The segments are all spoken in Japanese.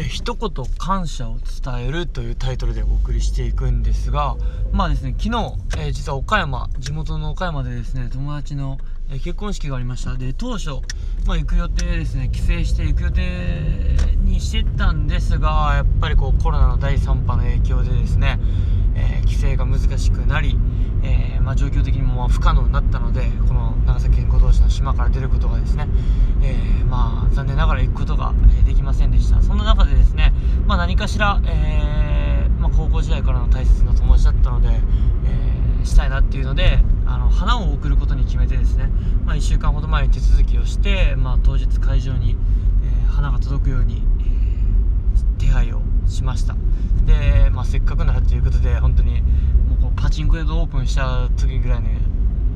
え一言感謝を伝えるというタイトルでお送りしていくんですがまあですね昨日、えー、実は岡山地元の岡山でですね友達の、え、結婚式がありました。で当初、まあ、行く予定ですね帰省して行く予定にしてたんですがやっぱりこうコロナの第3波の影響でですね、えー、帰省が難しくなり、えまあ、状況的にもま不可能になったのでこの長崎県五島市の島から出ることがですね、えまあ残念ながら行くことができませんでした。そんな中でですね、まあ、何かしら、えまあ、高校時代からの大切な友達だったので、えしたいなっていうのであの花を贈ることに決めてですね、まあ、1週間ほど前に手続きをして、まあ、当日会場に、え花が届くように、え手配をしました。で、まあ、せっかくならということで本当にもうこうパチンコ屋がオープンした時ぐらい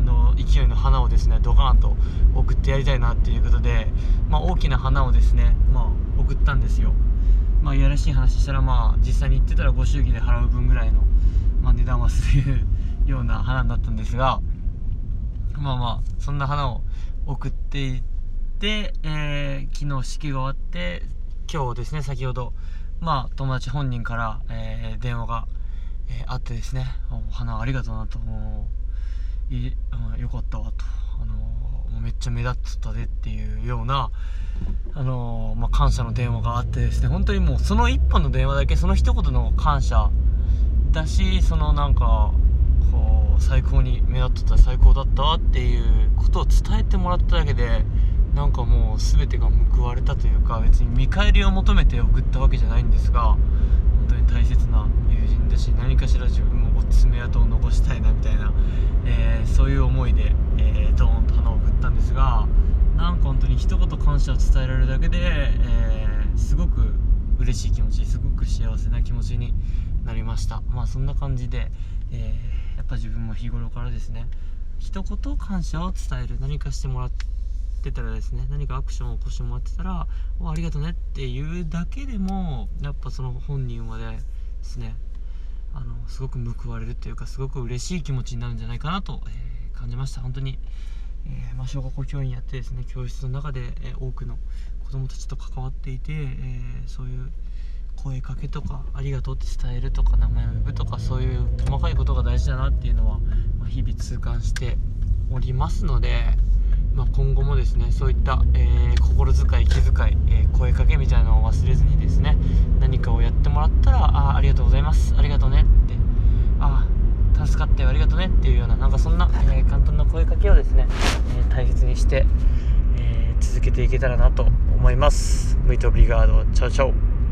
の勢いの花をですねドカーンと送ってやりたいなっていうことで、まあ、大きな花をですね、まあ、送ったんですよ。まあいやらしい話したらまあ実際に行ってたらご祝儀で払う分ぐらいの、まあ、値段はするような花だったんですがまあまあそんな花を送っていって、えー、昨日式が終わって今日ですね先ほどまあ友達本人から、えー、電話が、えー、あってですねお花ありがとうなともういよかったわと、ちゃ目立ってたでっていうような、あのまあ、感謝の電話があってですね本当にもうその1本の電話だけその一言の感謝だしそのなんかこう最高に目立ってた最高だったっていうことを伝えてもらっただけでなんかもう全てが報われたというか別に見返りを求めて送ったわけじゃないんですが本当に大切な友人だし何かしら自分も爪痕を残したいなみたいな、えー、そういう思いで、えー、ドーンと花を送ったんですがなんか本当に一言感謝を伝えられるだけで、えー、すごく嬉しい気持ちすごく幸せな気持ちになりました。まあそんな感じで、えやっぱ自分も日頃からですね一言感謝を伝える。何かしてもらってたらですね何かアクションを起こしてもらってたら「おありがとね」っていうだけでもやっぱその本人までですねあのすごく報われるというかすごく嬉しい気持ちになるんじゃないかなと、えー、感じました。本当に、えー、まあ、小学校教員やってですね教室の中で、え、多くの子どもたちと関わっていて、えそういう声かけとかありがとうって伝えるとか名前を呼ぶとかそういう細かいことが大事だなっていうのは、まあ、日々痛感しておりますのでまあ、今後もですねそういった、えー、心遣い気遣い、えー、声かけみたいなのを忘れずにですね何かをやってもらったらあありがとうございます。ありがとうね。助かったよありがとうねっていうようななんかそんな、えー、簡単な声かけをですね、え大切にして、え続けていけたらなと思います。ムイトブリガードチャオチャオ